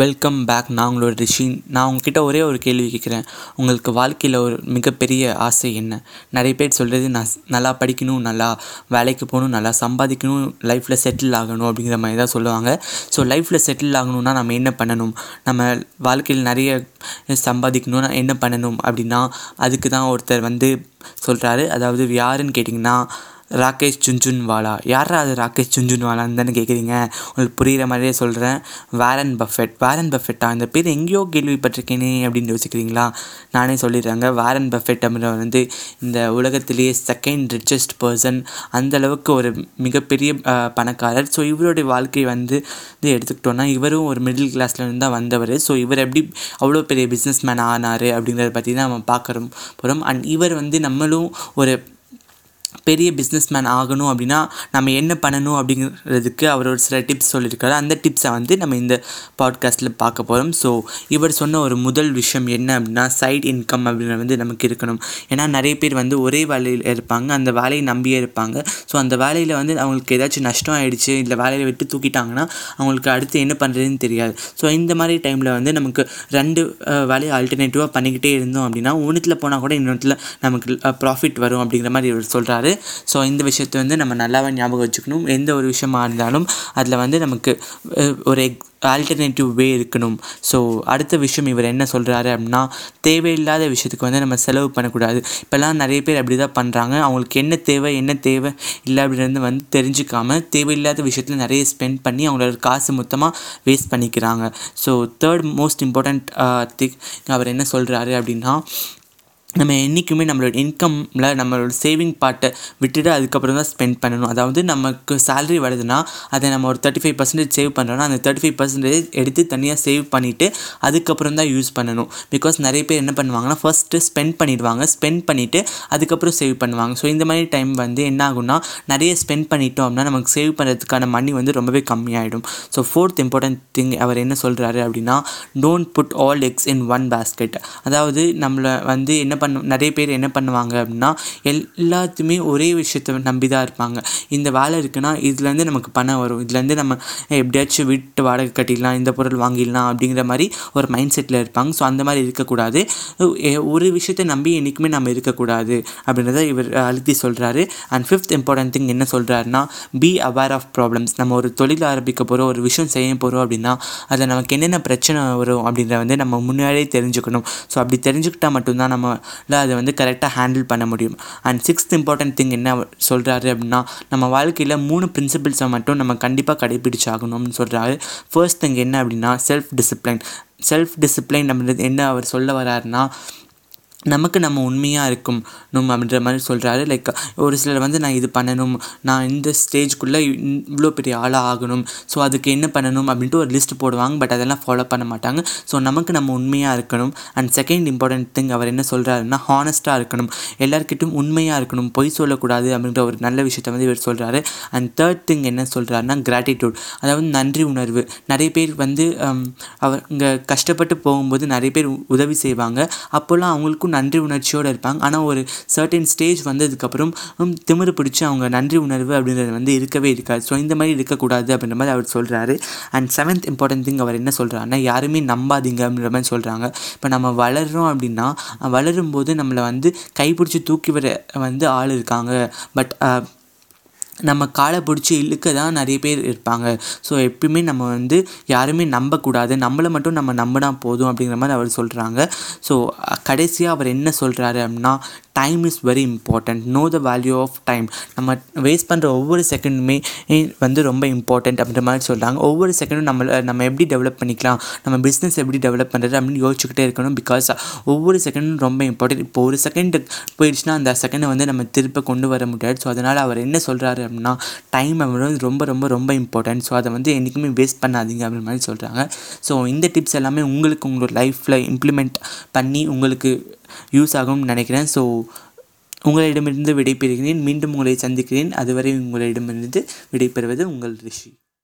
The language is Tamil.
வெல்கம் பேக் நான் உங்களோட ரிஷி. நான் உங்ககிட்ட ஒரே ஒரு கேள்வி கேட்குறேன். உங்களுக்கு வாழ்க்கையில் ஒரு மிகப்பெரிய ஆசை என்ன? நிறைய பேர் சொல்கிறது நான் நல்லா படிக்கணும் நல்லா வேலைக்கு போகணும் நல்லா சம்பாதிக்கணும் லைஃப்பில் செட்டில் ஆகணும் அப்படிங்கிற மாதிரி தான் சொல்லுவாங்க. ஸோ லைஃப்பில் செட்டில் ஆகணும்னா நம்ம என்ன பண்ணணும்? நம்ம வாழ்க்கையில் நிறைய சம்பாதிக்கணும்னா என்ன பண்ணணும் அப்படின்னா அதுக்கு தான் ஒருத்தர் வந்து சொல்கிறாரு அதாவது யாருன்னு கேட்டிங்கன்னா ராகேஷ் ஜுன்ஜுன்வாலா. யாரா அது ராகேஷ் ஜுன்ஜுன்வாலான்னு தானே கேட்குறீங்க உங்களுக்கு புரிகிற மாதிரியே சொல்கிறேன் வாரன் பஃபெட். வாரன் பஃபெட்டா? இந்த பேர் எங்கேயோ கேள்விப்பட்டிருக்கேனே அப்படின்னு யோசிக்கிறீங்களா? நானே சொல்லிடுறாங்க. வாரன் பஃபெட் அப்படின்ற வந்து இந்த உலகத்திலேயே செகண்ட் ரிச்சஸ்ட் பர்சன் அந்த அளவுக்கு ஒரு மிகப்பெரிய பணக்காரர். ஸோ இவருடைய வாழ்க்கை வந்து இது எடுத்துக்கிட்டோன்னா இவரும் ஒரு மிடில் கிளாஸ்லேருந்து தான் வந்தவர். ஸோ இவர் எப்படி அவ்வளோ பெரிய பிஸ்னஸ் மேன் ஆனார் அப்படிங்கிறத பற்றி தான் நம்ம பார்க்குறோம் போகிறோம் அண்ட் இவர் வந்து நம்மளும் ஒரு பெரிய பிஸ்னஸ்மேன் ஆகணும் அப்படின்னா நம்ம என்ன பண்ணணும் அப்படிங்கிறதுக்கு அவர் ஒரு சில டிப்ஸ் சொல்லியிருக்காரு. அந்த டிப்ஸை வந்து நம்ம இந்த பாட்காஸ்ட்டில் பார்க்க போகிறோம் ஸோ இவர் சொன்ன ஒரு முதல் விஷயம் என்ன அப்படின்னா சைட் இன்கம் அப்படின்றது வந்து நமக்கு இருக்கணும். ஏன்னா நிறைய பேர் வந்து ஒரே வேலையில் இருப்பாங்க அந்த வேலையை நம்பியே இருப்பாங்க. ஸோ அந்த வேலையில் வந்து அவங்களுக்கு ஏதாச்சும் நஷ்டம் ஆகிடுச்சு இல்லை வேலையை விட்டு தூக்கிட்டாங்கன்னா அவங்களுக்கு அடுத்து என்ன பண்ணுறதுன்னு தெரியாது. ஸோ இந்த மாதிரி டைமில் வந்து நமக்கு ரெண்டு வேலையை ஆல்டர்னேட்டிவாக பண்ணிக்கிட்டே இருந்தோம் அப்படின்னா ஒன்றுத்தில் போனால் கூட இன்னொன்றுல நமக்கு ப்ராஃபிட் வரும் அப்படிங்கிற மாதிரி இவர் சொல்கிறாரு ஸோ இந்த விஷயத்தை வந்து நம்ம நல்லாவே ஞாபகம் வச்சுக்கணும். எந்த ஒரு விஷயமா இருந்தாலும் அதில் வந்து நமக்கு ஒரு எக் ஆல்டர்னேட்டிவ் வே இருக்கணும். ஸோ அடுத்த விஷயம் இவர் என்ன சொல்கிறாரு அப்படின்னா தேவையில்லாத விஷயத்துக்கு வந்து நம்ம செலவு பண்ணக்கூடாது. இப்போல்லாம் நிறைய பேர் அப்படி தான் பண்ணுறாங்க அவங்களுக்கு என்ன தேவை என்ன தேவை இல்லை அப்படின்னு வந்து தெரிஞ்சுக்காம தேவையில்லாத விஷயத்தில் நிறைய ஸ்பெண்ட் பண்ணி அவங்களோட காசு மொத்தமாக வேஸ்ட் பண்ணிக்கிறாங்க. So third most important thing அவர் என்ன சொல்கிறாரு அப்படின்னா நம்ம என்றைக்குமே நம்மளோட இன்கம்மில் நம்மளோட சேவிங் பார்ட்டை விட்டுட்டு அதுக்கப்புறம் தான் ஸ்பெண்ட் பண்ணணும். அதாவது நமக்கு சேலரி வருதுன்னா அதை நம்ம ஒரு தேர்ட்டி ஃபைவ் பர்சன்டேஜ் சேவ் பண்ணுறோன்னா அந்த தேர்ட்டி ஃபைவ் பர்சன்டேஜ் எடுத்து தனியாக சேவ் பண்ணிவிட்டு அதுக்கப்புறம் தான் யூஸ் பண்ணணும். பிகாஸ் நிறைய பேர் என்ன பண்ணுவாங்கன்னா ஃபஸ்ட்டு ஸ்பெண்ட் பண்ணிடுவாங்க. ஸ்பெண்ட் பண்ணிவிட்டு அதுக்கப்புறம் சேவ் பண்ணுவாங்க. ஸோ இந்த மாதிரி டைம் வந்து என்ன ஆகும்னா நிறைய ஸ்பெண்ட் பண்ணிட்டோம் அப்படின்னா நமக்கு சேவ் பண்ணுறதுக்கான மணி வந்து ரொம்பவே கம்மியாயிடும். ஸோ ஃபோர்த் இம்பார்ட்டன்ட் திங் அவர் என்ன சொல்கிறாரு அப்படின்னா don't put all eggs in one basket அதாவது நம்மளை வந்து என்ன பண்ண நிறைய பேர் என்ன பண்ணுவாங்க அப்படின்னா எல்லாத்தையுமே ஒரே விஷயத்தை நம்பி தான் இருப்பாங்க. இந்த வேலை இருக்குன்னா இதுலேருந்து நமக்கு பணம் வரும். இதுலேருந்து நம்ம எப்படியாச்சும் வீட்டு வாடகை கட்டிடலாம் இந்த பொருள் வாங்கிடலாம் அப்படிங்கிற மாதிரி ஒரு மைண்ட் செட்டில் இருப்பாங்க. ஸோ அந்த மாதிரி இருக்கக்கூடாது. ஒரு விஷயத்தை நம்பி என்றைக்குமே நம்ம இருக்கக்கூடாது அப்படின்றத இவர் அழுத்தி சொல்கிறாரு அண்ட் ஃபிஃப்த் இம்பார்ட்டன்ட் திங் என்ன சொல்கிறாருன்னா பி அவேர் ஆஃப் ப்ராப்ளம்ஸ் நம்ம ஒரு தொழில் ஆரம்பிக்க போகிறோம் ஒரு விஷயம் செய்ய போகிறோம் அப்படின்னா அதில் நமக்கு என்னென்ன பிரச்சனை வரும் அப்படின்றத வந்து நம்ம முன்னாடியே தெரிஞ்சுக்கணும். ஸோ அப்படி தெரிஞ்சுக்கிட்டா மட்டும்தான் இல்லை அதை வந்து கரெக்டாக ஹேண்டில் பண்ண முடியும். அண்ட் சிக்ஸ்த் இம்பார்ட்டன்ட் திங் என்ன சொல்கிறாரு அப்படின்னா நம்ம வாழ்க்கையில் மூணு பிரின்சிபிள்ஸை மட்டும் நம்ம கண்டிப்பாக கடைபிடிச்சாகணும்னு சொல்கிறாரு ஃபர்ஸ்ட் திங் என்ன அப்படின்னா செல்ஃப் டிசிப்ளின் செல்ஃப் டிசிப்ளின் அப்படின்றது என்ன? அவர் சொல்ல வராருன்னா நமக்கு நம்ம உண்மையாக இருக்கணும் அப்படின்ற மாதிரி சொல்கிறாரு லைக் ஒரு சிலர் வந்து நான் இது பண்ணணும் நான் இந்த ஸ்டேஜ்குள்ளே இவ்வளோ பெரிய ஆளாக ஆகணும் ஸோ அதுக்கு என்ன பண்ணணும் அப்படின்ட்டு ஒரு லிஸ்ட் போடுவாங்க பட் அதெல்லாம் ஃபாலோ பண்ண மாட்டாங்க. ஸோ நமக்கு நம்ம உண்மையாக இருக்கணும். அண்ட் செகண்ட் இம்பார்ட்டன்ட் திங் அவர் என்ன சொல்கிறாருன்னா ஹானஸ்ட்டாக இருக்கணும். எல்லாருக்கிட்டும் உண்மையாக இருக்கணும். பொய் சொல்லக்கூடாது அப்படின்ற ஒரு நல்ல விஷயத்த வந்து இவர் சொல்கிறாரு அண்ட் தேர்ட் திங் என்ன சொல்கிறாருன்னா கிராட்டிடியூட் அதாவது நன்றி உணர்வு. நிறைய பேர் வந்து அவங்க அவர் இங்கே கஷ்டப்பட்டு போகும்போது நிறைய பேர் உ- உதவி செய்வாங்க. அப்போல்லாம் அவங்களுக்கும் நன்றி உணர்ச்சியோடு இருப்பாங்க. ஆனால் ஒரு சர்டன் ஸ்டேஜ் வந்ததுக்கப்புறம் திமிரு பிடிச்சி அவங்க நன்றி உணர்வு அப்படின்றது வந்து இருக்கவே இருக்காது. ஸோ இந்த மாதிரி இருக்கக்கூடாது அப்படின்ற மாதிரி அவர் சொல்கிறாரு அண்ட் செவன்த் இம்பார்ட்டன்ட் திங் அவர் என்ன சொல்கிறாருன்னா யாருமே நம்பாதீங்க அப்படின்ற மாதிரி சொல்கிறாங்க இப்போ நம்ம வளர்கிறோம் அப்படின்னா வளரும்போது நம்மளை வந்து கைப்பிடிச்சி தூக்கி வர வந்து ஆள் இருக்காங்க. பட் நம்ம காலை பிடிச்சி இழுக்க தான் நிறைய பேர் இருப்பாங்க. ஸோ எப்பயுமே நம்ம வந்து யாருமே நம்பக்கூடாது. நம்மளை மட்டும் நம்ம நம்பினா போதும் அப்படிங்கிற மாதிரி அவர் சொல்கிறாங்க ஸோ கடைசியாக அவர் என்ன சொல்கிறாரு அப்படின்னா time is very important no the value of time நம்ம வேஸ்ட் பண்ணுற ஒவ்வொரு செகண்டுமே வந்து ரொம்ப இம்பார்ட்டண்ட் அப்படின்ற மாதிரி சொல்கிறாங்க ஒவ்வொரு செகண்டும் நம்மளை நம்ம எப்படி டெவலப் பண்ணிக்கலாம்? நம்ம பிஸ்னஸ் எப்படி டெவலப் பண்ணுறது அப்படின்னு யோசிச்சுக்கிட்டே இருக்கணும். பிகாஸ் ஒவ்வொரு செகண்டும் ரொம்ப இம்பார்ட்டன்ட் இப்போ ஒரு செகண்ட் போயிடுச்சுன்னா அந்த செகண்டை வந்து நம்ம திருப்ப கொண்டு வர முடியாது. ஸோ அதனால் அவர் என்ன சொல்கிறாரு அப்படின்னா டைம் வந்து ரொம்ப ரொம்ப ரொம்ப இம்பார்ட்டன்ட் ஸோ அதை வந்து என்றைக்குமே வேஸ்ட் பண்ணாதீங்க அப்படின்ற மாதிரி சொல்கிறாங்க ஸோ இந்த டிப்ஸ் எல்லாமே உங்களுக்கு உங்களோட லைஃப்பில் இம்ப்ளிமெண்ட் பண்ணி உங்களுக்கு யூஸ் ஆகும்னு நினைக்கிறேன். ஸோ உங்களிடமிருந்து விடைபெறுகிறேன். மீண்டும் உங்களை சந்திக்கிறேன். அதுவரை உங்களிடமிருந்து விடைபெறுவது உங்கள் ரிஷி.